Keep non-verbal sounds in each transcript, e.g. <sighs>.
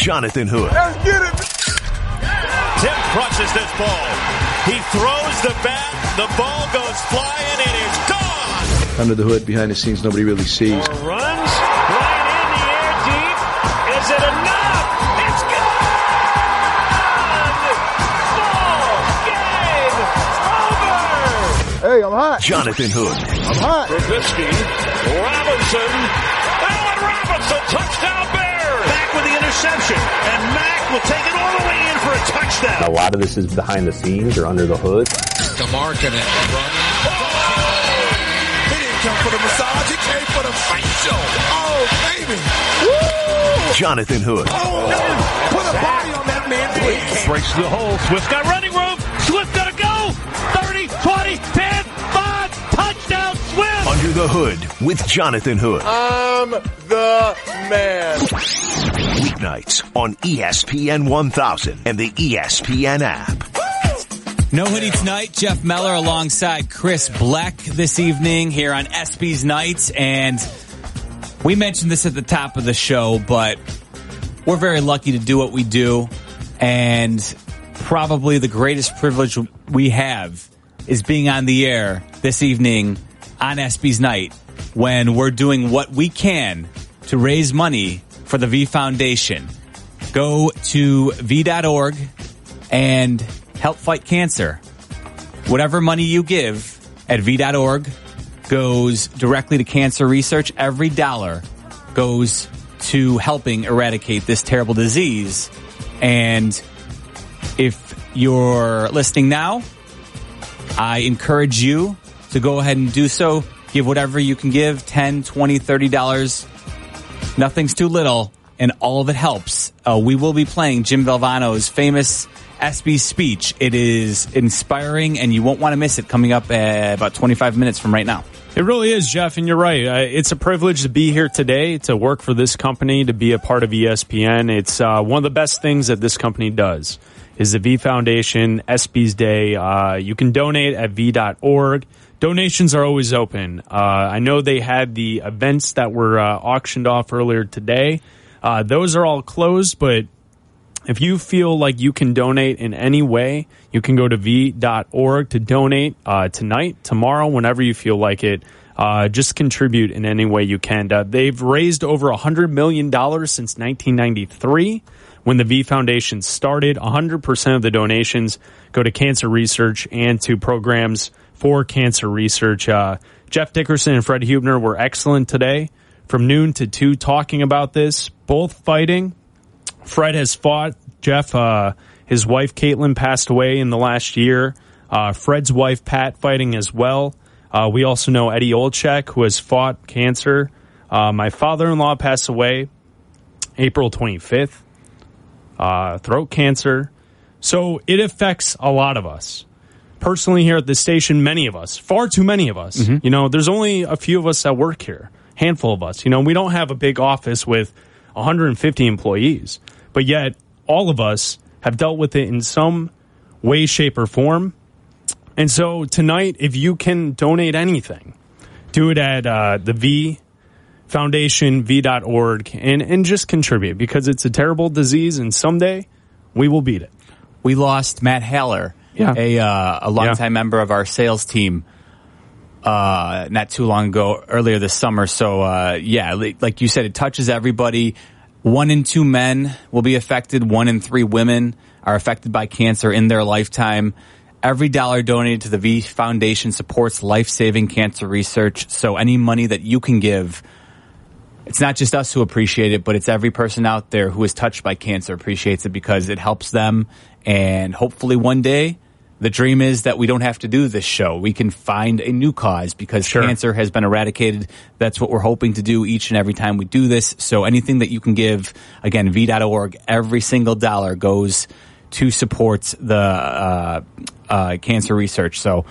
Jonathan Hood. Let's get it. Tim crushes this ball. He throws the bat. The ball goes flying and it's gone. Under the hood, behind the scenes, nobody really sees. Runs right in the air deep. Is it enough? It's gone. Ball game over. Hey, I'm hot. Jonathan Hood. I'm hot. Trubisky, Robinson, Allen Robinson, touchdown interception, and Mack will take it all the way in for a touchdown. A lot of this is behind the scenes or under the hood. DeMarcin He didn't come for the massage, he came for the facial. Oh, baby. Woo! Jonathan Hood. Oh, oh put a body on that man, please. Breaks the hole. Swift got running room. Swift got to go. 30, 20, 10, 5. Touchdown, Swift. Under the Hood with Jonathan Hood. I'm the man. Weeknights on ESPN 1000 and the ESPN app. No hoodie tonight. Jeff Meller alongside Chris Black this evening here on ESPY's Nights. And we mentioned this at the top of the show, but we're very lucky to do what we do. And probably the greatest privilege we have is being on the air this evening on ESPY's Night when we're doing what we can to raise money for the V Foundation. Go to v.org and help fight cancer. Whatever money you give at v.org goes directly to cancer research. Every dollar goes to helping eradicate this terrible disease. And if you're listening now, I encourage you to go ahead and do so. Give whatever you can give 10, 20, 30 dollars. Nothing's too little and all of it helps. Uh, we will be playing Jim Valvano's famous ESPY speech. It is inspiring and you won't want to miss it coming up uh, about 25 minutes from right now. It really is, Jeff, and you're right. Uh, it's a privilege to be here today, to work for this company, to be a part of ESPN. It's uh, one of the best things that this company does is the V Foundation, ESPY's Day. Uh, you can donate at v.org. Donations are always open. Uh, I know they had the events that were uh, auctioned off earlier today. Uh, those are all closed, but if you feel like you can donate in any way, you can go to v.org to donate uh, tonight, tomorrow, whenever you feel like it. Uh, just contribute in any way you can. They've raised over $100 million since 1993 when the V Foundation started. 100% of the donations go to cancer research and to programs for cancer research. Uh, Jeff Dickerson and Fred Hubner were excellent today from noon to 2 talking about this, both fighting Fred has fought. Jeff, uh, his wife Caitlin passed away in the last year. Uh, Fred's wife Pat fighting as well. Uh, we also know Eddie Olczyk, who has fought cancer. Uh, my father-in-law passed away April 25th. Uh, throat cancer. So it affects a lot of us. Personally, here at the station, many of us, far too many of us. You know, there's only a few of us that work here, handful of us. You know, we don't have a big office with 150 employees, but yet all of us have dealt with it in some way, shape, or form. And so tonight, if you can donate anything, do it at uh, the V Foundation, V.org, and, and just contribute because it's a terrible disease, and someday we will beat it. We lost Matt Haller, Yeah. a, uh, a longtime member of our sales team, uh, not too long ago, earlier this summer. So, uh, yeah, like you said, it touches everybody. One in two men will be affected. One in three women are affected by cancer in their lifetime. Every dollar donated to the V Foundation supports life-saving cancer research. So any money that you can give, it's not just us who appreciate it, but it's every person out there who is touched by cancer appreciates it because it helps them. And hopefully one day, the dream is that we don't have to do this show. We can find a new cause because cancer has been eradicated. That's what we're hoping to do each and every time we do this. So anything that you can give, again, v.org, every single dollar goes to support the uh, uh, cancer research. So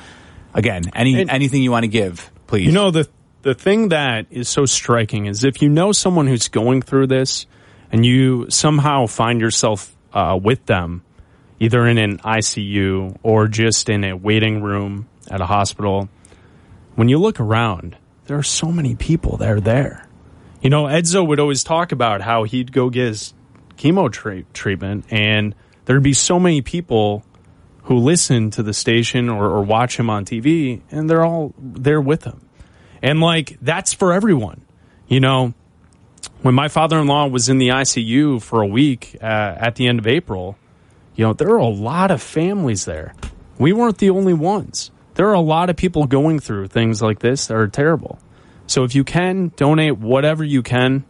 again, any And- anything you want to give, please. You know the the thing that is so striking is if you know someone who's going through this, and you somehow find yourself uh, with them, either in an ICU or just in a waiting room at a hospital. When you look around, there are so many people that are there. You know, Edzo would always talk about how he'd go get his chemo tra- treatment, and there'd be so many people who listen to the station or, or watch him on TV, and they're all there with him. And like that's for everyone, you know. When my father-in-law was in the ICU for a week uh, at the end of April, you know there are a lot of families there. We weren't the only ones. There are a lot of people going through things like this that are terrible. So if you can donate whatever you can,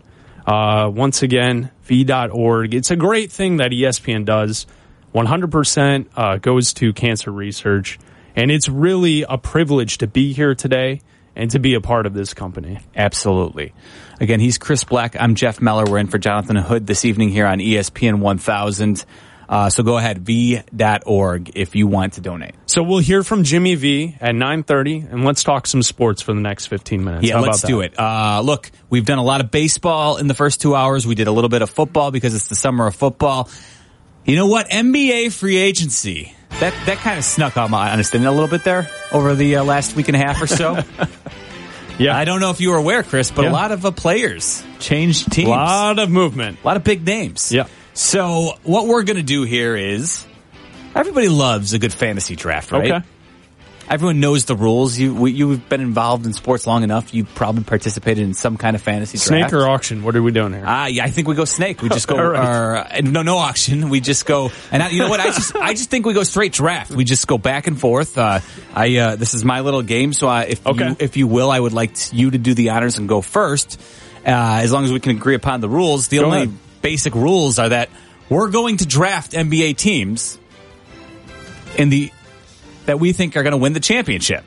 uh, once again, v.org. It's a great thing that ESPN does. 100% uh, goes to cancer research. And it's really a privilege to be here today and to be a part of this company. Absolutely. Again, he's Chris Black. I'm Jeff Meller. We're in for Jonathan Hood this evening here on ESPN 1000. Uh, so go ahead, v.org if you want to donate. So we'll hear from Jimmy V at 9:30 and let's talk some sports for the next 15 minutes. Yeah, How let's do it. Uh, look, we've done a lot of baseball in the first two hours. We did a little bit of football because it's the summer of football. You know what? NBA free agency. That that kind of snuck on my understanding a little bit there over the uh, last week and a half or so. <laughs> Yeah. I don't know if you were aware, Chris, but Yeah. a lot of uh, players changed teams. A lot of movement. A lot of big names. Yeah. So what we're going to do here is everybody loves a good fantasy draft, right? Okay. Everyone knows the rules. You we, you've been involved in sports long enough. You probably participated in some kind of fantasy draft. Snake draft. or auction? What are we doing here? Ah, yeah, I think we go snake. We just go, <laughs> All right. or, uh, no, no auction. We just go, and I, you know what? I just, I just think we go straight draft. We just go back and forth. Uh, I, uh, this is my little game. So, uh, if Okay. you, if you will, I would like you to do the honors and go first. Uh, as long as we can agree upon the rules. The Go only ahead. basic rules are that we're going to draft NBA teams in the, that we think are going to win the championship.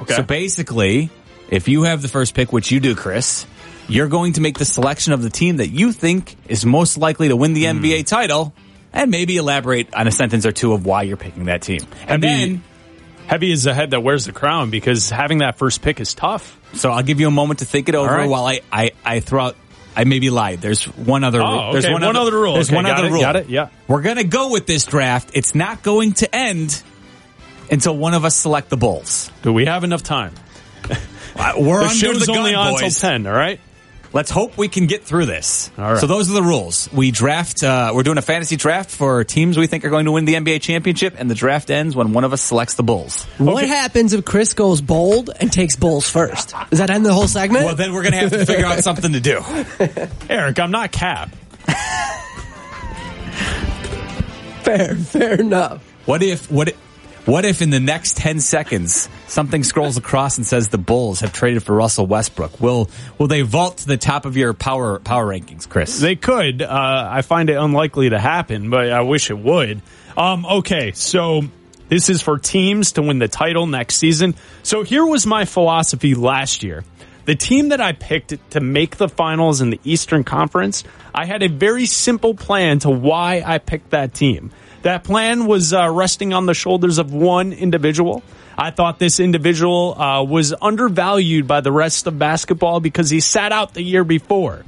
Okay. So basically, if you have the first pick, which you do, Chris, you're going to make the selection of the team that you think is most likely to win the Hmm. NBA title and maybe elaborate on a sentence or two of why you're picking that team. And Heavy- then, Heavy is the head that wears the crown because having that first pick is tough. so I'll give you a moment to think it over right. while I, I, I throw out, I maybe lied. There's one other Oh, rule. There's okay. one, One other rule. There's Okay, one other it, rule. got it, yeah. We're going to go with this draft. It's not going to end until one of us select the Bulls. Do we have enough time? <laughs> Uh, We're The under show's the gun, only on boys. until 10, all right? Let's hope we can get through this. All right. So those are the rules. We draft. Uh, we're doing a fantasy draft for teams we think are going to win the NBA championship, and the draft ends when one of us selects the Bulls. What happens if Chris goes bold and takes Bulls first? Does that end the whole segment? Well, then we're going to have to figure out something to do. <laughs> Eric, I'm not Cap. <laughs> fair, fair enough. What if what? if- What if in the next ten seconds something scrolls across and says the Bulls have traded for Russell Westbrook? Will will they vault to the top of your power power rankings, Chris? They could. Uh, I find it unlikely to happen, but I wish it would. Um, okay, so this is for teams to win the title next season. So here was my philosophy last year. The team that I picked to make the finals in the Eastern Conference, I had a very simple plan to why I picked that team. That plan was uh, resting on the shoulders of one individual. I thought this individual uh, was undervalued by the rest of basketball because he sat out the year before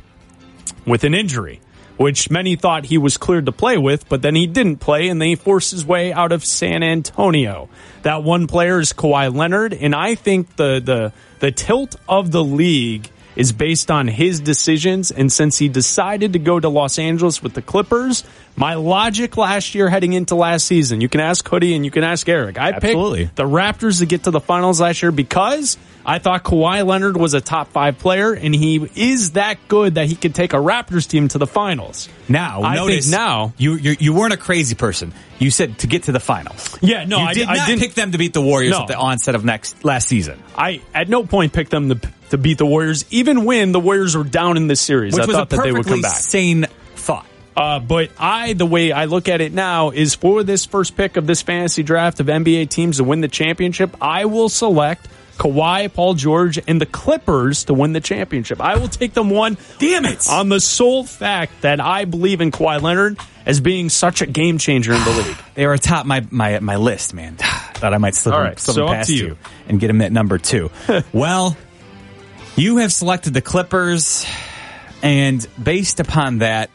with an injury, which many thought he was cleared to play with, but then he didn't play and then he forced his way out of San Antonio. That one player is Kawhi Leonard, and I think the the the tilt of the league is based on his decisions. And since he decided to go to Los Angeles with the Clippers, my logic last year heading into last season, you can ask Hoodie and you can ask Eric. I Absolutely. picked the Raptors to get to the finals last year because I thought Kawhi Leonard was a top five player and he is that good that he could take a Raptors team to the finals. Now, I notice now you you you weren't a crazy person. You said to get to the finals. Yeah, no, you I- did I not didn't- pick them to beat the Warriors No. at the onset of next last season, I at no point picked them to, to beat the Warriors, even when the Warriors were down in this series. which I was a thought that they would come back. sane thought. Uh, but I, the way I look at it now is for this first pick of this fantasy draft of NBA teams to win the championship, I will select Kawhi, Paul George, and the Clippers to win the championship. I will take them one. Damn it! On the sole fact that I believe in Kawhi Leonard as being such a game changer in the league. <sighs> They are atop my my my list, man. <sighs> Thought I might slip, All right, slip so past you. you. and get them at number two. <laughs> well, you have selected the Clippers, and based upon that,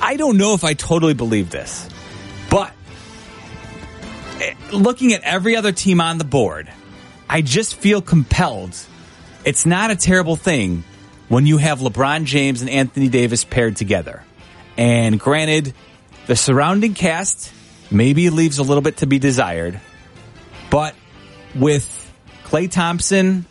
I don't know if I totally believe this, but eh, looking at every other team on the board, I just feel compelled. It's not a terrible thing when you have LeBron James and Anthony Davis paired together. And granted, the surrounding cast maybe leaves a little bit to be desired, but with Klay Thompson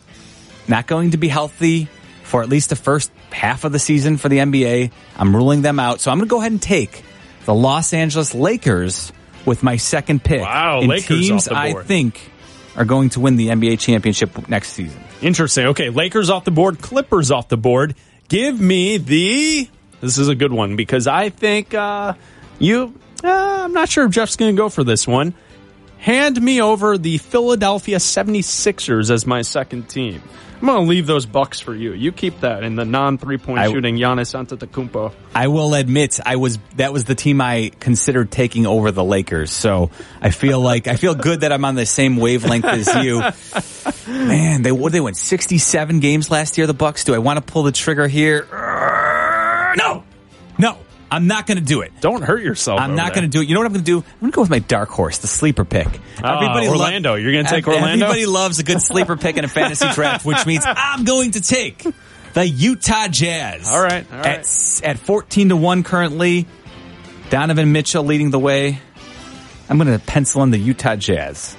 not going to be healthy for at least the first half of the season for the NBA, I'm ruling them out. So I'm going to go ahead and take the Los Angeles Lakers with my second pick. Wow, in Lakers teams off the I think are going to win the NBA championship next season. Interesting. Okay, Lakers off the board, Clippers off the board. Give me the. This is a good one because I think uh, you. Uh, I'm not sure if Jeff's going to go for this one. Hand me over the Philadelphia 76ers as my second team. I'm going to leave those Bucks for you. You keep that in the non three point I- shooting Giannis Antetokounmpo. I will admit I was that was the team I considered taking over the Lakers. So I feel like I feel good that I'm on the same wavelength as you. <laughs> Man, they what they went 67 games last year the Bucks. Do I want to pull the trigger here? No. I'm not going to do it. Don't hurt yourself. I'm not going to do it. You know what I'm going to do? I'm going to go with my dark horse, the sleeper pick. Ah, lo- Orlando. You're gonna take Ev- Orlando? Everybody loves a good <laughs> sleeper pick in a fantasy draft, which means <laughs> I'm going to take the Utah Jazz. All right, all right. At, at 14 to 1 currently, Donovan Mitchell leading the way. I'm going to pencil in the Utah Jazz.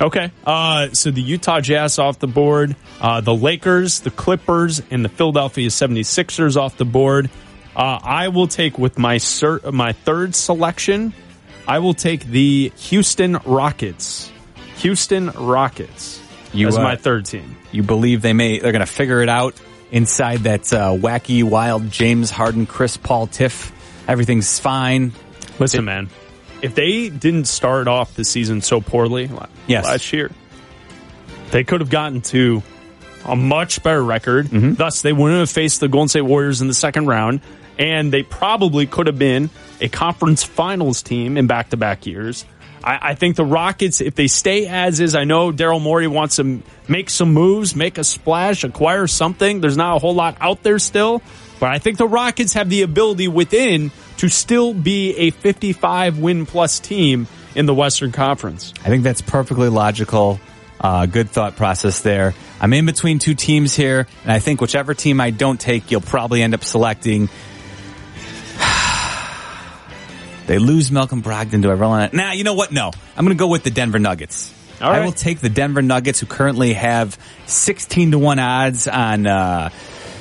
Okay. Uh, so the Utah Jazz off the board, uh, the Lakers, the Clippers, and the Philadelphia 76ers off the board. Uh, I will take with my cer- my third selection. I will take the Houston Rockets. Houston Rockets You, as uh, my third team. You believe they may they're going to figure it out inside that uh, wacky, wild James Harden, Chris Paul tiff. Everything's fine. Listen, man, if they didn't start off the season so poorly Yes. last year, they could have gotten to a much better record. Mm-hmm. Thus, they wouldn't have faced the Golden State Warriors in the second round, and they probably could have been a conference finals team in back to back years. I, I think the Rockets, if they stay as is, I know Daryl Morey wants to make some moves, make a splash, acquire something. There's not a whole lot out there still, but I think the Rockets have the ability within to still be a 55 win plus team in the Western Conference. I think that's perfectly logical. Uh, good thought process there. I'm in between two teams here, and I think whichever team I don't take, you'll probably end up selecting. They lose Malcolm Brogdon. Do I roll on it? Nah, you know what? No. I'm going to go with the Denver Nuggets. All I will take the Denver Nuggets, who currently have 16 to 1 odds on. Uh,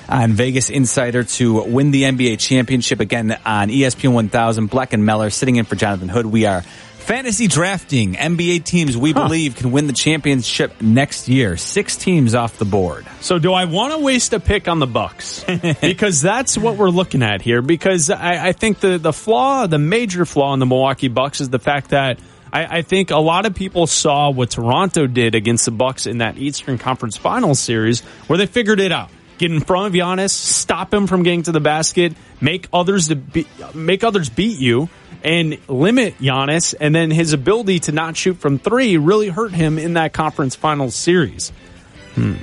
on Vegas Insider to win the NBA championship again on ESPN 1000. Black and Meller sitting in for Jonathan Hood. We are fantasy drafting NBA teams we believe can win the championship next year. Six teams off the board. So do I want to waste a pick on the Bucks? <laughs> because that's what we're looking at here. Because I, I think the the flaw, the major flaw in the Milwaukee Bucks is the fact that I, I think a lot of people saw what Toronto did against the Bucks in that Eastern Conference Finals series, where they figured it out. Get in front of Giannis, stop him from getting to the basket, make others to be, make others beat you, and limit Giannis. And then his ability to not shoot from three really hurt him in that conference finals series. Hmm.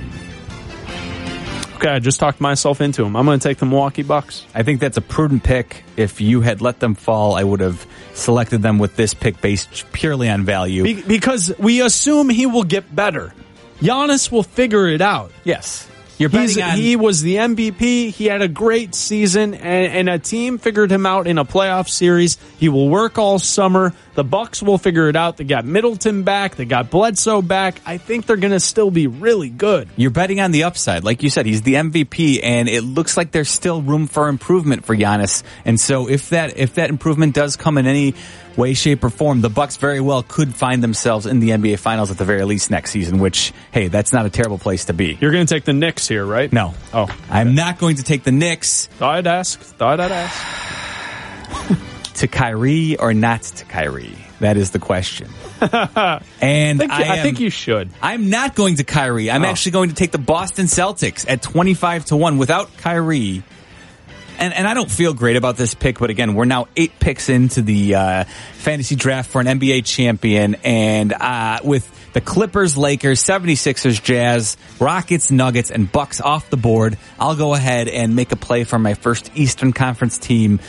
Okay, I just talked myself into him. I'm going to take the Milwaukee Bucks. I think that's a prudent pick. If you had let them fall, I would have selected them with this pick based purely on value. Be- because we assume he will get better. Giannis will figure it out. yes. You're betting on he was the MVP. He had a great season, and, and a team figured him out in a playoff series. He will work all summer. The Bucks will figure it out. They got Middleton back. They got Bledsoe back. I think they're going to still be really good. You're betting on the upside. Like you said, he's the MVP and it looks like there's still room for improvement for Giannis. And so if that, if that improvement does come in any way, shape or form, the Bucks very well could find themselves in the NBA finals at the very least next season, which, hey, that's not a terrible place to be. You're going to take the Knicks here, right? No. Oh, I'm not going to take the Knicks thought I'd ask. Thought I'd ask. <sighs> to Kyrie or not to Kyrie. That is the question. <laughs> and I think, I, I think you should. I'm not going to Kyrie. I'm Oh. actually going to take the Boston Celtics at 25 to 1 without Kyrie. And, and I don't feel great about this pick, but again, we're now eight picks into the uh, fantasy draft for an NBA champion. And uh, with the Clippers, Lakers, 76ers, Jazz, Rockets, Nuggets, and Bucks off the board, I'll go ahead and make a play for my first Eastern Conference team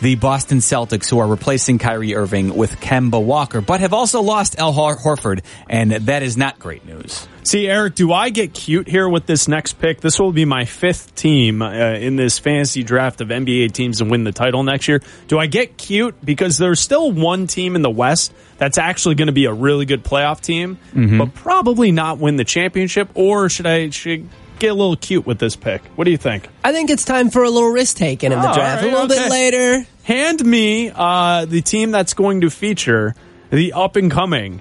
the Boston Celtics, who are replacing Kyrie Irving with Kemba Walker, but have also lost Al Hor- Horford, and that is not great news. See, Eric, do I get cute here with this next pick? This will be my fifth team uh, in this fantasy draft of NBA teams to win the title next year. Do I get cute because there's still one team in the West that's actually going to be a really good playoff team, Mm-hmm. but probably not win the championship? Or should I should get a little cute with this pick? What do you think? I think it's time for a little risk taking in the Oh, draft. all right, a little okay. bit later. Hand me uh, the team that's going to feature the up and coming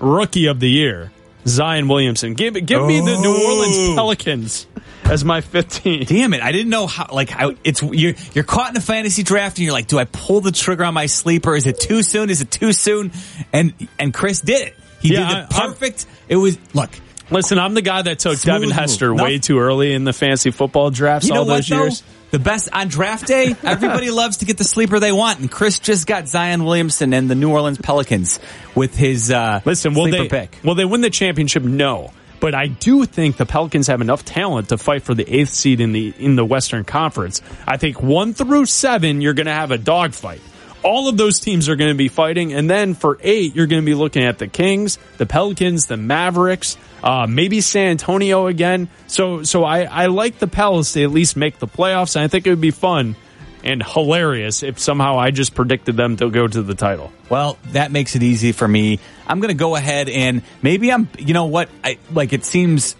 rookie of the year, Zion Williamson. Give give me the New Oh. Orleans Pelicans as my 15. Damn it! I didn't know how. Like, how it's you're you're caught in a fantasy draft, and you're like, do I pull the trigger on my sleeper? Is it too soon? Is it too soon? And and Chris did it. He Yeah, did I- it I'm- perfect. It was look. Listen, I'm the guy that took Smooth Devin. Hester No- way too early in the fancy football drafts You all what those though? years. The best on draft day, <laughs> everybody loves to get the sleeper they want, and Chris just got Zion Williamson and the New Orleans Pelicans with his uh, Listen, will sleeper they pick. will they win the championship? No. But I do think the Pelicans have enough talent to fight for the eighth seed in the in the Western Conference. I think one through seven, you're going to have a dogfight. All of those teams are going to be fighting, and then for eight, you're going to be looking at the Kings, the Pelicans, the Mavericks, uh, maybe San Antonio again. So, so I, I like the Pels to at least make the playoffs, and I think it would be fun and hilarious if somehow I just predicted them to go to the title. Well, that makes it easy for me. I'm going to go ahead and maybe I'm, you know what? I like it seems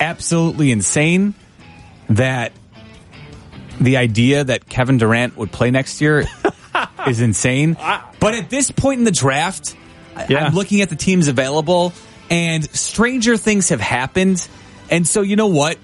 absolutely insane that the idea that Kevin Durant would play next year <laughs> is insane. But at this point in the draft, I- Yeah. I'm looking at the teams available and stranger things have happened. And so, you know what?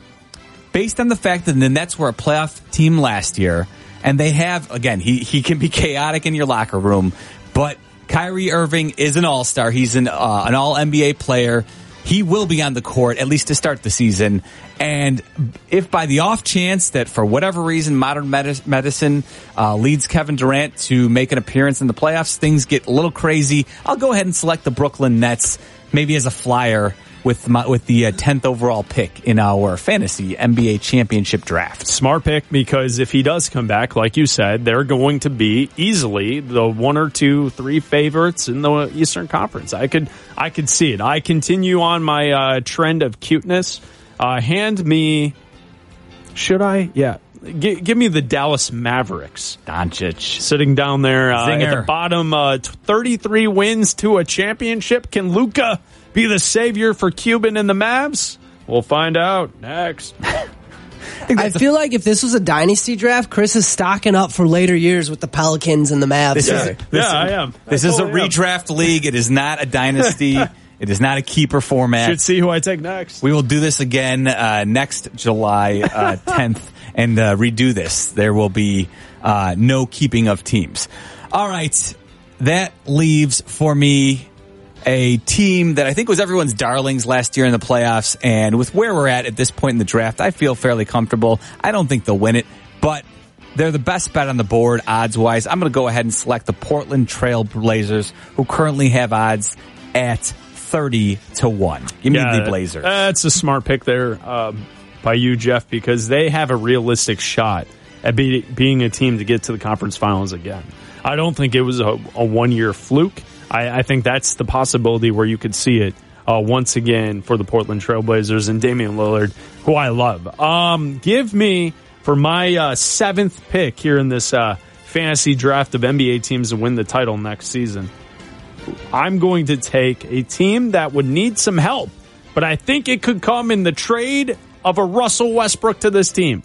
based on the fact that the Nets were a playoff team last year, and they have again, he he can be <laughs> chaotic in your locker room, but Kyrie Irving is an all star. He's an uh, an all NBA player. He will be on the court at least to start the season. And if by the off chance that for whatever reason modern medicine uh, leads Kevin Durant to make an appearance in the playoffs, things get a little crazy. I'll go ahead and select the Brooklyn Nets, maybe as a flyer with my, with the uh, tenth overall pick in our fantasy NBA championship draft. Smart pick because if he does come back, like you said, they're going to be easily the one or two, three favorites in the Eastern Conference. I could, I could see it. I continue on my uh, trend of cuteness. Uh, hand me, should I? Yeah, G- give me the Dallas Mavericks. Doncic. Sitting down there uh, at the bottom, uh, t- 33 wins to a championship. Can Luka be the savior for Cuban and the Mavs? We'll find out next. <laughs> I feel like if this was a dynasty draft, Chris is stocking up for later years with the Pelicans and the Mavs. This is- here. yeah, I am. This I is a totally am. redraft league. It is not a dynasty. <laughs> it is not a keeper format. Should see who I take next. We will do this again uh, next July uh, <laughs> 10th and uh, redo this. There will be uh, no keeping of teams. All right. That leaves for me a team that I think was everyone's darlings last year in the playoffs. And with where we're at at this point in the draft, I feel fairly comfortable. I don't think they'll win it, but they're the best bet on the board odds wise. I'm going to go ahead and select the Portland Trail Blazers, who currently have odds at 30 to 1. Give me the Blazers. That's a smart pick there um, by you, Jeff, because they have a realistic shot at be, being a team to get to the conference finals again. I don't think it was a, a one year fluke. I, I think that's the possibility where you could see it uh, once again for the Portland Trailblazers and Damian Lillard, who I love. Um, give me for my uh, seventh pick here in this uh, fantasy draft of NBA teams to win the title next season. I'm going to take a team that would need some help, but I think it could come in the trade of a Russell Westbrook to this team.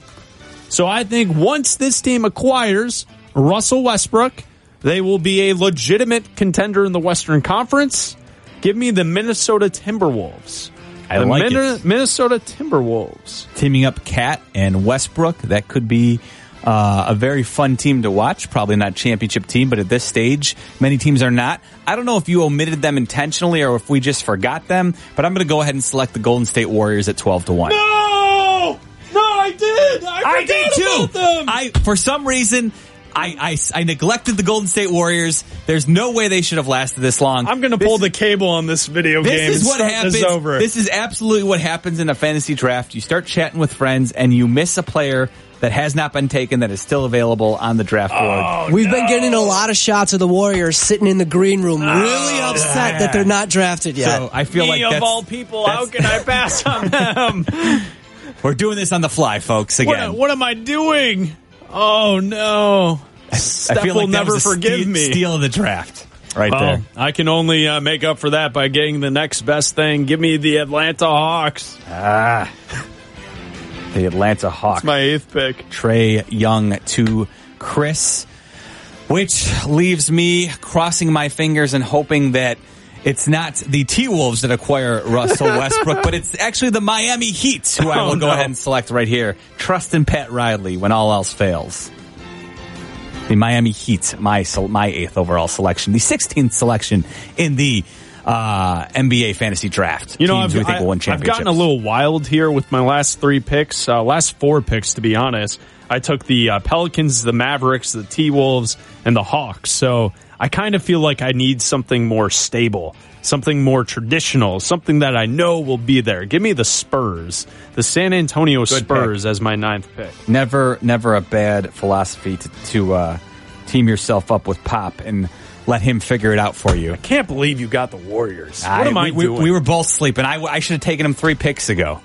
So I think once this team acquires Russell Westbrook, they will be a legitimate contender in the Western Conference. Give me the Minnesota Timberwolves. I the like Min- it. Minnesota Timberwolves. Teaming up KAT and Westbrook, that could be uh, a very fun team to watch. Probably not championship team, but at this stage, many teams are not. I don't know if you omitted them intentionally or if we just forgot them, but I'm going to go ahead and select the Golden State Warriors at 12 to 1. No! No, I did! I, I did too. about them! I for some reason I, I I neglected the Golden State Warriors. There's no way they should have lasted this long. I'm going to This pull the cable on this video This game This is what happens. this over. This is absolutely what happens in a fantasy draft. You start chatting with friends and you miss a player that has not been taken that is still available on the draft oh, board. Oh, We've been getting a lot of shots of the Warriors sitting in the green room, oh, really upset that they're not drafted yet. So I feel like Me of that's, all people, how can I pass on them? <laughs> we're doing this on the fly, folks. Again, what, what am I doing? Oh no! I Steph feel will never forgive steal, me. Steal the draft, right Well, there. I can only uh, make up for that by getting the next best thing. Give me the Atlanta Hawks. Ah, the Atlanta Hawks. It's my eighth pick. Trae Young to Chris, which leaves me crossing my fingers and hoping that it's not the T Wolves that acquire Russell <laughs> Westbrook, but it's actually the Miami Heat who I will Oh, go ahead and select right here. Trust in Pat Riley when all else fails. The Miami Heat, my my eighth overall selection, the 16th selection in the uh, NBA fantasy draft. You know, I've, think I, I've gotten a little wild here with my last three picks, uh, last four picks to be honest. I took the uh, Pelicans, the Mavericks, the T Wolves, and the Hawks. So I kind of feel like I need something more stable, something more traditional, something that I know will be there. Give me the Spurs, the San Antonio Good Spurs as my ninth pick. never never a bad philosophy to, to uh, team yourself up with Pop and let him figure it out for you. I can't believe you got the Warriors. What am I we, doing? We, we were both sleeping. I, I should have taken him three picks ago.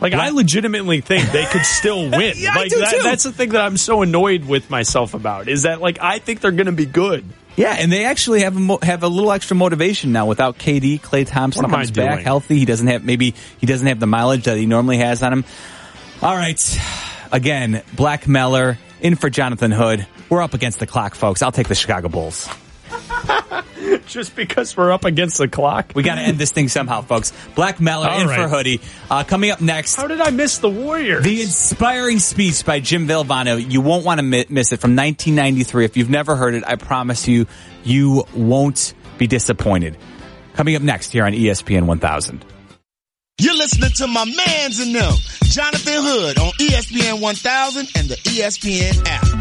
Like I legitimately think they could still <laughs> win. Yeah, I like do that, too. that's the thing that I'm so annoyed with myself about is that like I think they're going to be good. Yeah, and they actually have a mo- have a little extra motivation now without KD. Klay Thompson What comes back doing? healthy. He doesn't have maybe he doesn't have the mileage that he normally has on him. All right, again, Black Meller in for Jonathan Hood. We're up against the clock, folks. I'll take the Chicago Bulls. <laughs> Just because we're up against the clock. We got to end this thing somehow, folks. Black Meller All in right. for Hoodie. Uh, coming up next, How did I miss the Warriors? The inspiring speech by Jim Valvano. You won't want to miss it from 1993. If you've never heard it, I promise you, you won't be disappointed. Coming up next here on ESPN 1000. You're listening to my mans in them, Jonathan Hood on ESPN 1000 and the ESPN app.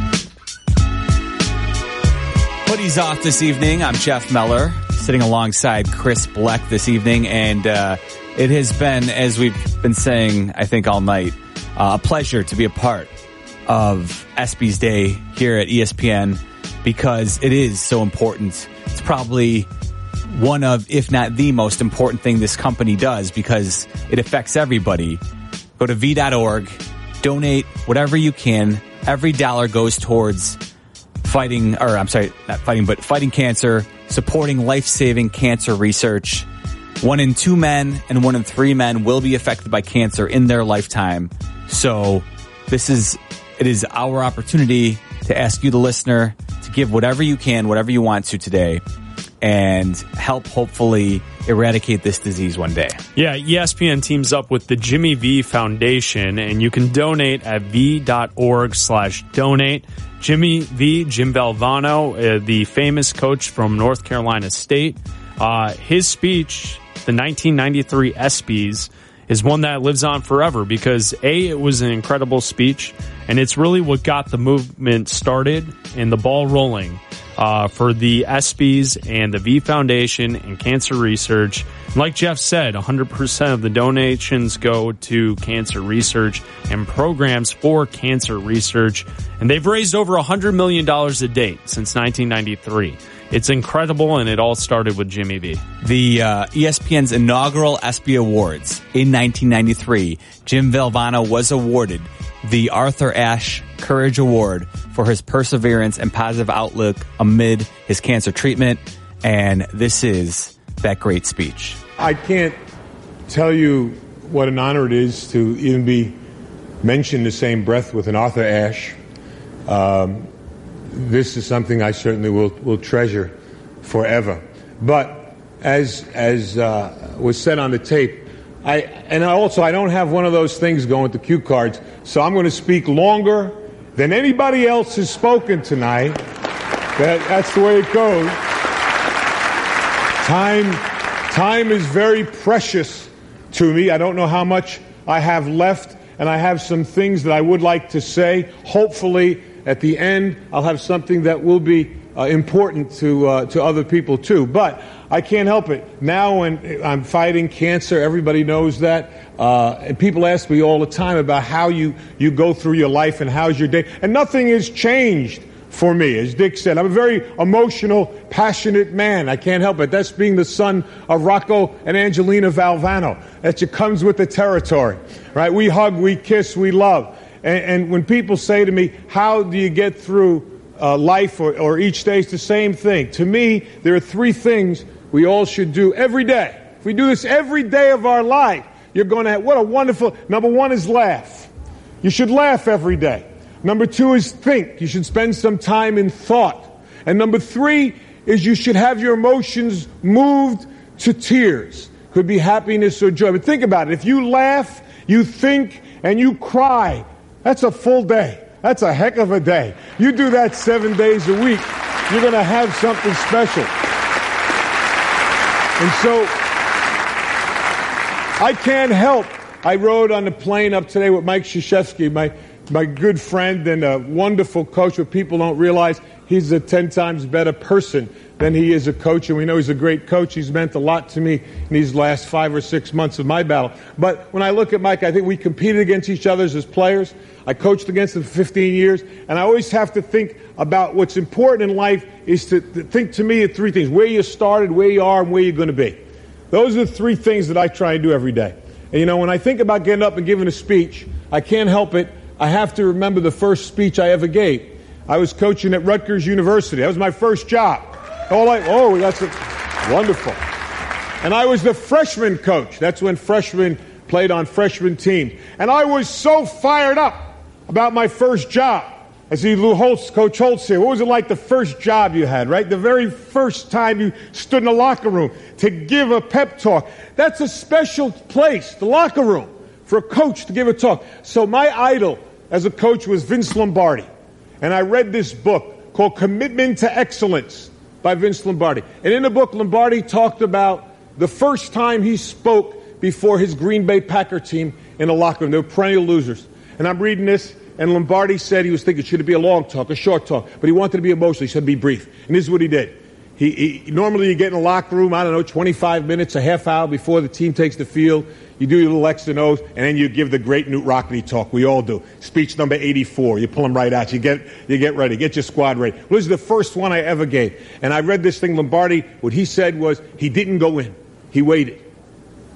Hoodie's off this evening. I'm Jeff Meller, sitting alongside Chris Bleck this evening, and uh, it has been, as we've been saying, I think all night, uh, a pleasure to be a part of ESPY's Day here at ESPN because it is so important. It's probably one of, if not the most important thing this company does because it affects everybody. Go to v.org, donate whatever you can. Every dollar goes towards fighting, or I'm sorry, not fighting, but fighting cancer, supporting life saving cancer research. One in two men and one in three men will be affected by cancer in their lifetime. So this is, it is our opportunity to ask you, the listener, to give whatever you can, whatever you want to today and help hopefully eradicate this disease one day. Yeah, ESPN teams up with the Jimmy V Foundation, and you can donate at v.org slash donate. Jimmy V, Jim Valvano, uh, the famous coach from North Carolina State, uh, his speech, the 1993 ESPYs, is one that lives on forever because A, it was an incredible speech, and it's really what got the movement started and the ball rolling uh, for the ESPYs and the V Foundation and cancer research. And like Jeff said, 100% of the donations go to cancer research and programs for cancer research. And they've raised over $100 million a date since 1993. It's incredible, and it all started with Jimmy V. The uh, ESPN's inaugural ESPY Awards in 1993, Jim Valvano was awarded the Arthur Ashe Courage Award for his perseverance and positive outlook amid his cancer treatment. And this is that great speech. I can't tell you what an honor it is to even be mentioned the same breath with an Arthur Ashe. Um, this is something I certainly will, will treasure forever. But as, as uh, was said on the tape, I, and I also I don't have one of those things going with the cue cards, so I'm going to speak longer than anybody else has spoken tonight. That, that's the way it goes. Time, time is very precious to me. I don't know how much I have left, and I have some things that I would like to say. Hopefully, at the end, I'll have something that will be uh, important to uh, to other people too. But I can't help it. Now, when I'm fighting cancer, everybody knows that. Uh, and people ask me all the time about how you, you go through your life and how's your day. And nothing has changed for me. As Dick said, I'm a very emotional, passionate man. I can't help it. That's being the son of Rocco and Angelina Valvano. That just comes with the territory, right? We hug, we kiss, we love. And, and when people say to me, how do you get through uh, life or, or each day, it's the same thing. To me, there are three things we all should do every day. If we do this every day of our life, you're going to have, what a wonderful, number one is laugh. You should laugh every day. Number two is think. You should spend some time in thought. And number three is you should have your emotions moved to tears. Could be happiness or joy. But think about it. If you laugh, you think, and you cry, that's a full day. That's a heck of a day. You do that seven days a week, you're going to have something special. And so, I can't help. I rode on the plane up today with Mike Krzyzewski, my my good friend and a wonderful coach, but people don't realize he's a 10 times better person than he is a coach. And we know he's a great coach. He's meant a lot to me in these last five or six months of my battle. But when I look at Mike, I think we competed against each other as players. I coached against him for 15 years. And I always have to think about what's important in life is to, think to me of three things where you started, where you are, and where you're going to be. Those are the three things that I try and do every day. And you know, when I think about getting up and giving a speech, I can't help it I have to remember the first speech I ever gave. I was coaching at Rutgers University. That was my first job. All I, oh, that's a, wonderful. And I was the freshman coach. That's when freshmen played on freshman teams. And I was so fired up about my first job. I see Lou Holtz, Coach Holtz here. What was it like the first job you had, right? The very first time you stood in the locker room to give a pep talk. That's a special place, the locker room for a coach to give a talk. So my idol as a coach was Vince Lombardi. And I read this book called Commitment to Excellence by Vince Lombardi. And in the book, Lombardi talked about the first time he spoke before his Green Bay Packer team in a locker room. They were perennial losers. And I'm reading this, and Lombardi said he was thinking, should it be a long talk, a short talk? But he wanted to be emotional. He said, be brief. And this is what he did. He, he, normally you get in a locker room, I don't know, 25 minutes, a half hour before the team takes the field. You do your little X and O's, and then you give the great Knute Rockne talk. We all do. Speech number 84. You pull them right out. You get, you get ready. Get your squad ready. Well, this is the first one I ever gave. And I read this thing, Lombardi, what he said was he didn't go in. He waited.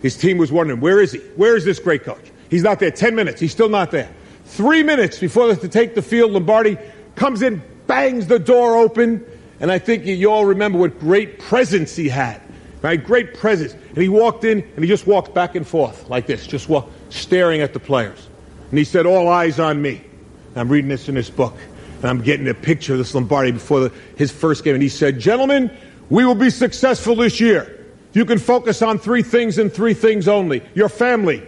His team was wondering, where is he? Where is this great coach? He's not there. 10 minutes. He's still not there. Three minutes before they have to take the field, Lombardi comes in, bangs the door open, and I think you all remember what great presence he had. Right? Great presence. And he walked in and he just walked back and forth like this, just walk, staring at the players. And he said, All eyes on me. And I'm reading this in this book. And I'm getting a picture of this Lombardi before the, his first game. And he said, Gentlemen, we will be successful this year. You can focus on three things and three things only your family,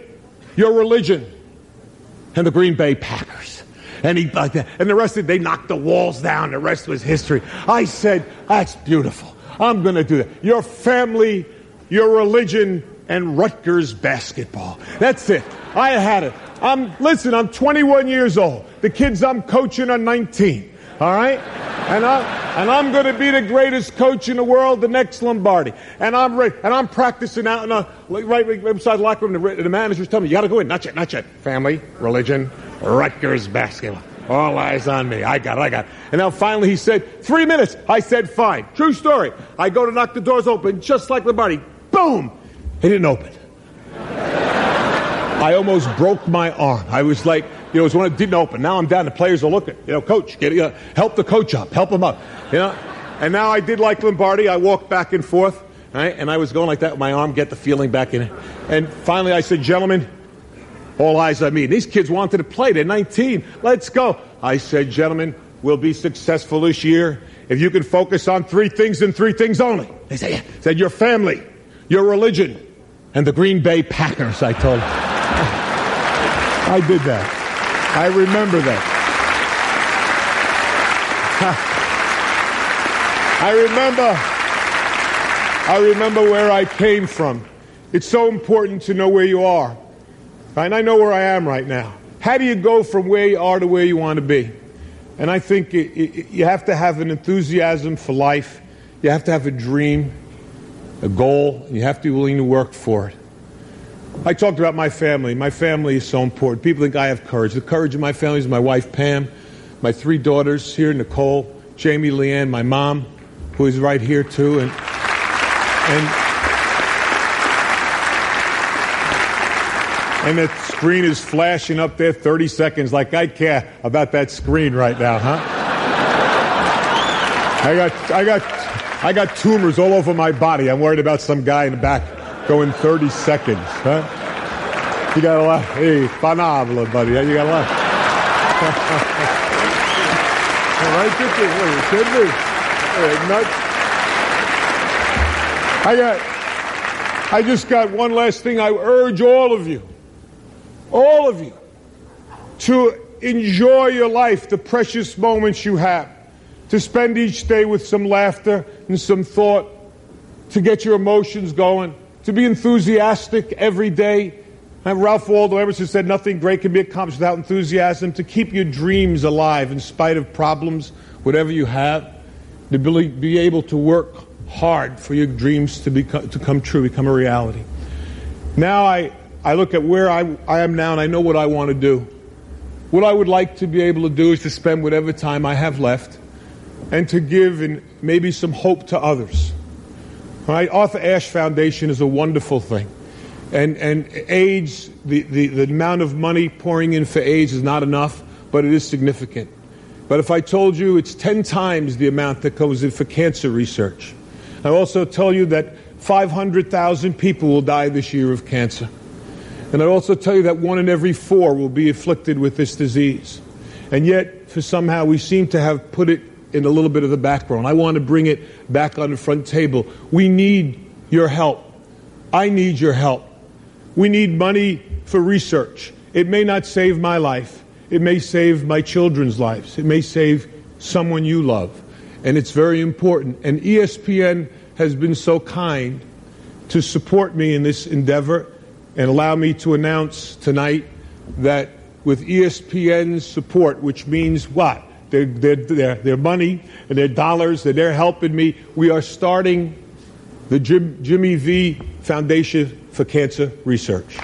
your religion, and the Green Bay Packers. And he like that. And the rest of it, they knocked the walls down. The rest was history. I said, That's beautiful. I'm going to do that. Your family, your religion, and Rutgers basketball. That's it. I had it. I'm listen. I'm 21 years old. The kids I'm coaching are 19. All right, and I'm and I'm going to be the greatest coach in the world, the next Lombardi. And I'm ready, and I'm practicing out in a, right, right beside the locker room. The, the manager's telling me, "You got to go in. Not yet. Not yet. Family, religion, Rutgers basketball." All eyes on me. I got it, I got it. And now finally he said, three minutes. I said, fine. True story. I go to knock the doors open, just like the Lombardi. Boom! It didn't open. I almost broke my arm. I was like, you know, it was when it didn't open. Now I'm down. The players are looking. You know, coach, get, uh, help the coach up. Help him up. You know? And now I did like Lombardi. I walked back and forth. Right? And I was going like that with my arm, get the feeling back in it. And finally I said, gentlemen, all eyes on me. These kids wanted to play. They're 19. Let's go. I said, gentlemen, we'll be successful this year if you can focus on three things and three things only. They said, yeah. said your family, your religion, and the Green Bay Packers, I told them. <laughs> I did that. I remember that. <laughs> I remember I remember where I came from. It's so important to know where you are. And I know where I am right now. How do you go from where you are to where you want to be? And I think it, it, you have to have an enthusiasm for life. You have to have a dream. a goal, and you have to be willing to work for it. I talked about my family. My family is so important. People think I have courage. The courage of my family is my wife, Pam, my three daughters here, Nicole, Jamie, Leanne, my mom, who is right here too, and and and the screen is flashing up there 30 seconds like I care about that screen right now, huh? I got I got I got tumors all over my body. I'm worried about some guy in the back going 30 seconds, huh? You got a lot. Hey, phenomenal, buddy. You got a lot. <laughs> right, you kidding me? Hey, nuts. I got. I just got one last thing. I urge all of you, all of you, to enjoy your life, the precious moments you have to spend each day with some laughter and some thought, to get your emotions going, to be enthusiastic every day. And Ralph Waldo Emerson said, Nothing great can be accomplished without enthusiasm. To keep your dreams alive in spite of problems, whatever you have, to be able to work hard for your dreams to, become, to come true, become a reality. Now I, I look at where I, I am now and I know what I want to do. What I would like to be able to do is to spend whatever time I have left and to give and maybe some hope to others. All right, Arthur Ashe Foundation is a wonderful thing. And, and AIDS, the, the, the amount of money pouring in for AIDS is not enough, but it is significant. But if I told you it's 10 times the amount that goes in for cancer research, I also tell you that 500,000 people will die this year of cancer. And I'd also tell you that one in every four will be afflicted with this disease. And yet, for somehow, we seem to have put it in a little bit of the background. I want to bring it back on the front table. We need your help. I need your help. We need money for research. It may not save my life. It may save my children's lives. It may save someone you love. And it's very important. And ESPN has been so kind to support me in this endeavor and allow me to announce tonight that with ESPN's support, which means what? their, their, their, their money and their dollars, that they're helping me. We are starting the Jim, Jimmy V Foundation for Cancer Research.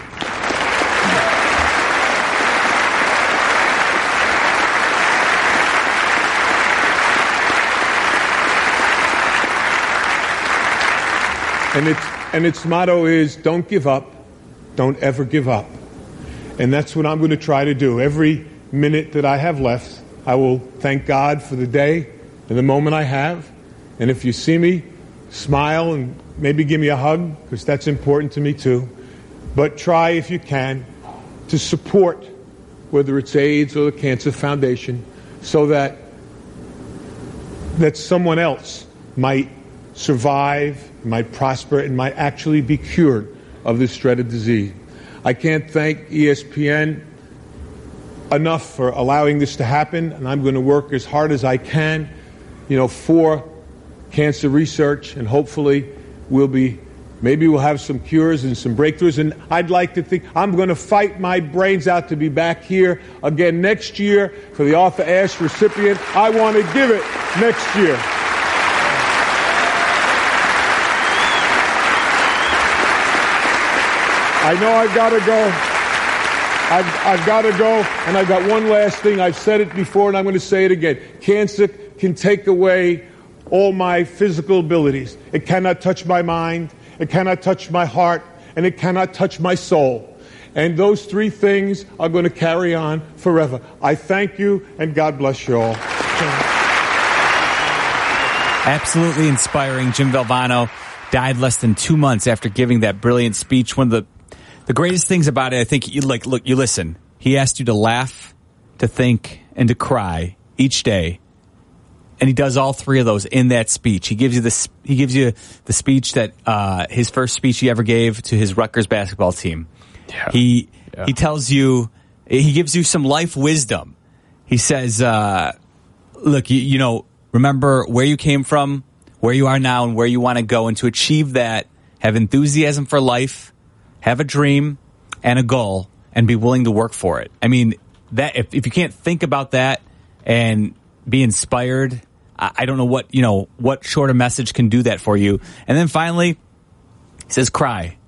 And its, and its motto is don't give up, don't ever give up. And that's what I'm going to try to do. Every minute that I have left, I will thank God for the day and the moment I have. And if you see me, smile and maybe give me a hug, because that's important to me too. But try, if you can, to support whether it's AIDS or the Cancer Foundation so that that someone else might survive, might prosper, and might actually be cured of this dreaded disease. I can't thank ESPN enough for allowing this to happen, and I'm going to work as hard as I can, you know, for cancer research, and hopefully we'll be, maybe we'll have some cures and some breakthroughs. And I'd like to think I'm going to fight my brains out to be back here again next year for the Arthur Ashe recipient. I want to give it next year. I know I've got to go. I've, I've got to go, and I've got one last thing. I've said it before, and I'm going to say it again. Cancer can take away all my physical abilities. It cannot touch my mind, it cannot touch my heart, and it cannot touch my soul. And those three things are going to carry on forever. I thank you, and God bless you all. Absolutely inspiring. Jim Valvano died less than two months after giving that brilliant speech. One of the the greatest things about it, I think, you like, look, you listen. He asked you to laugh, to think, and to cry each day. And he does all three of those in that speech. He gives you the he gives you the speech that uh, his first speech he ever gave to his Rutgers basketball team. Yeah. He yeah. he tells you he gives you some life wisdom. He says, uh, "Look, you, you know, remember where you came from, where you are now, and where you want to go, and to achieve that, have enthusiasm for life, have a dream and a goal and be willing to work for it. I mean, that if, if you can't think about that and be inspired, I, I don't know what, you know, what short a message can do that for you. And then finally, He says, cry.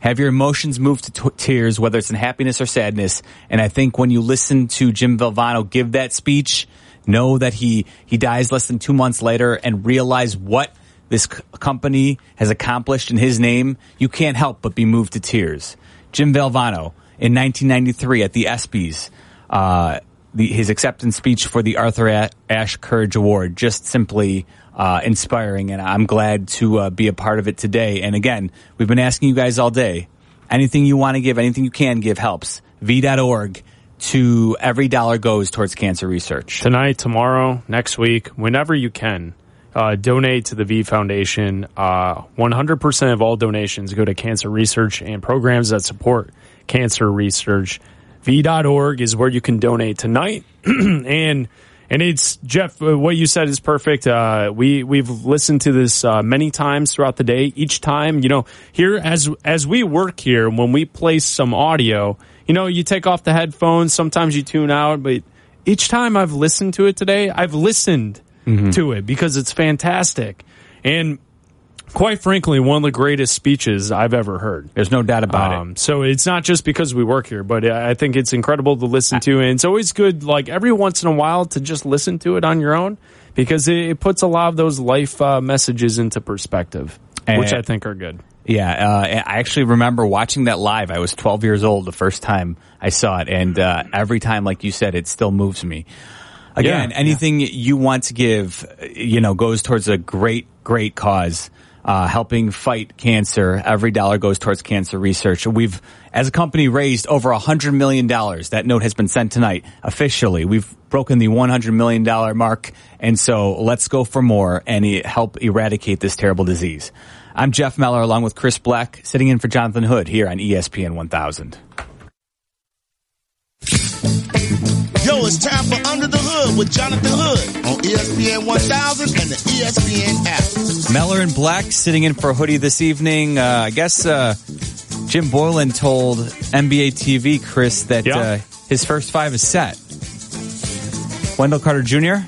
Have your emotions move to t- tears, whether it's in happiness or sadness. And I think when you listen to Jim Valvano give that speech, know that he, he dies less than two months later and realize what this company has accomplished in his name. You can't help but be moved to tears. Jim Valvano in 1993 at the ESPYs, uh, the, his acceptance speech for the Arthur Ashe Courage Award, just simply uh, inspiring, and I'm glad to uh, be a part of it today. And again, we've been asking you guys all day. Anything you want to give, anything you can give helps. V.org to every dollar goes towards cancer research. Tonight, tomorrow, next week, whenever you can, uh, donate to the V Foundation. Uh, 100% of all donations go to cancer research and programs that support cancer research. V.org is where you can donate tonight. <clears throat> and and it's Jeff. uh, What you said is perfect. Uh, we we've listened to this uh, many times throughout the day. Each time, you know, here as as we work here, when we place some audio, you know, you take off the headphones. Sometimes you tune out, but each time I've listened to it today, I've listened to it because it's fantastic. And quite frankly, one of the greatest speeches I've ever heard. There's no doubt about Um, so it's not just because we work here, but I think it's incredible to listen to, and it's always good, like every once in a while, to just listen to it on your own because it, it puts a lot of those life uh, messages into perspective, which I think are good. Yeah, uh, I actually remember watching that live. I was 12 years old the first time I saw it, and uh, every time, like you said, it still moves me. Again, Yeah, anything you want to give, you know, goes towards a great, great cause. Uh, helping fight cancer. Every dollar goes towards cancer research. We've, as a company, raised over a hundred million dollars. That note has been sent tonight officially. We've broken the one hundred million dollar mark, and so let's go for more and help eradicate this terrible disease. I'm Jeff Meller, along with Chris Black, sitting in for Jonathan Hood here on ESPN 1000. Yo, it's time for Under the Hood with Jonathan Hood on ESPN 1000 and the ESPN app. Meller and Black sitting in for Hoodie this evening. Uh, I guess uh, Jim Boylen told NBA TV, Chris, that Yeah. uh, his first five is set. Wendell Carter Jr.,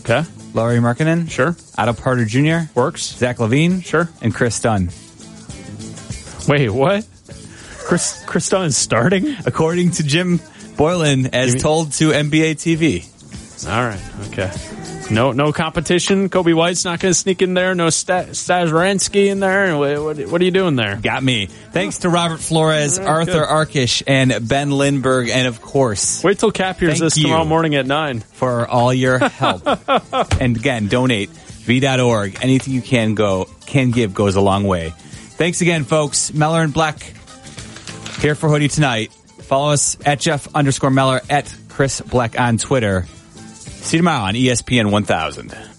Okay, Lauri Markkanen, sure, Otto Porter Jr., works. Zach LaVine, Sure. and Kris Dunn. Wait, what? Chris Kris Dunn is starting. According to Jim Boylen, as Jimmy- told to NBA TV. All right, okay. No, no competition. Coby White's not going to sneak in there. No Sta- Satoransky in there. What, what, what are you doing there? Got me. Thanks to Robert Flores, Yeah, Arthur good. Arkish, and Ben Lindbergh, and of course, Wait till Cap hears this tomorrow morning at nine. for all your help. <laughs> and again, donate v.org. Anything you can go can give goes a long way. Thanks again, folks. Meller and Black here for Hoodie tonight. Follow us at Jeff underscore Meller at Chris Black on Twitter. See you tomorrow on ESPN 1000.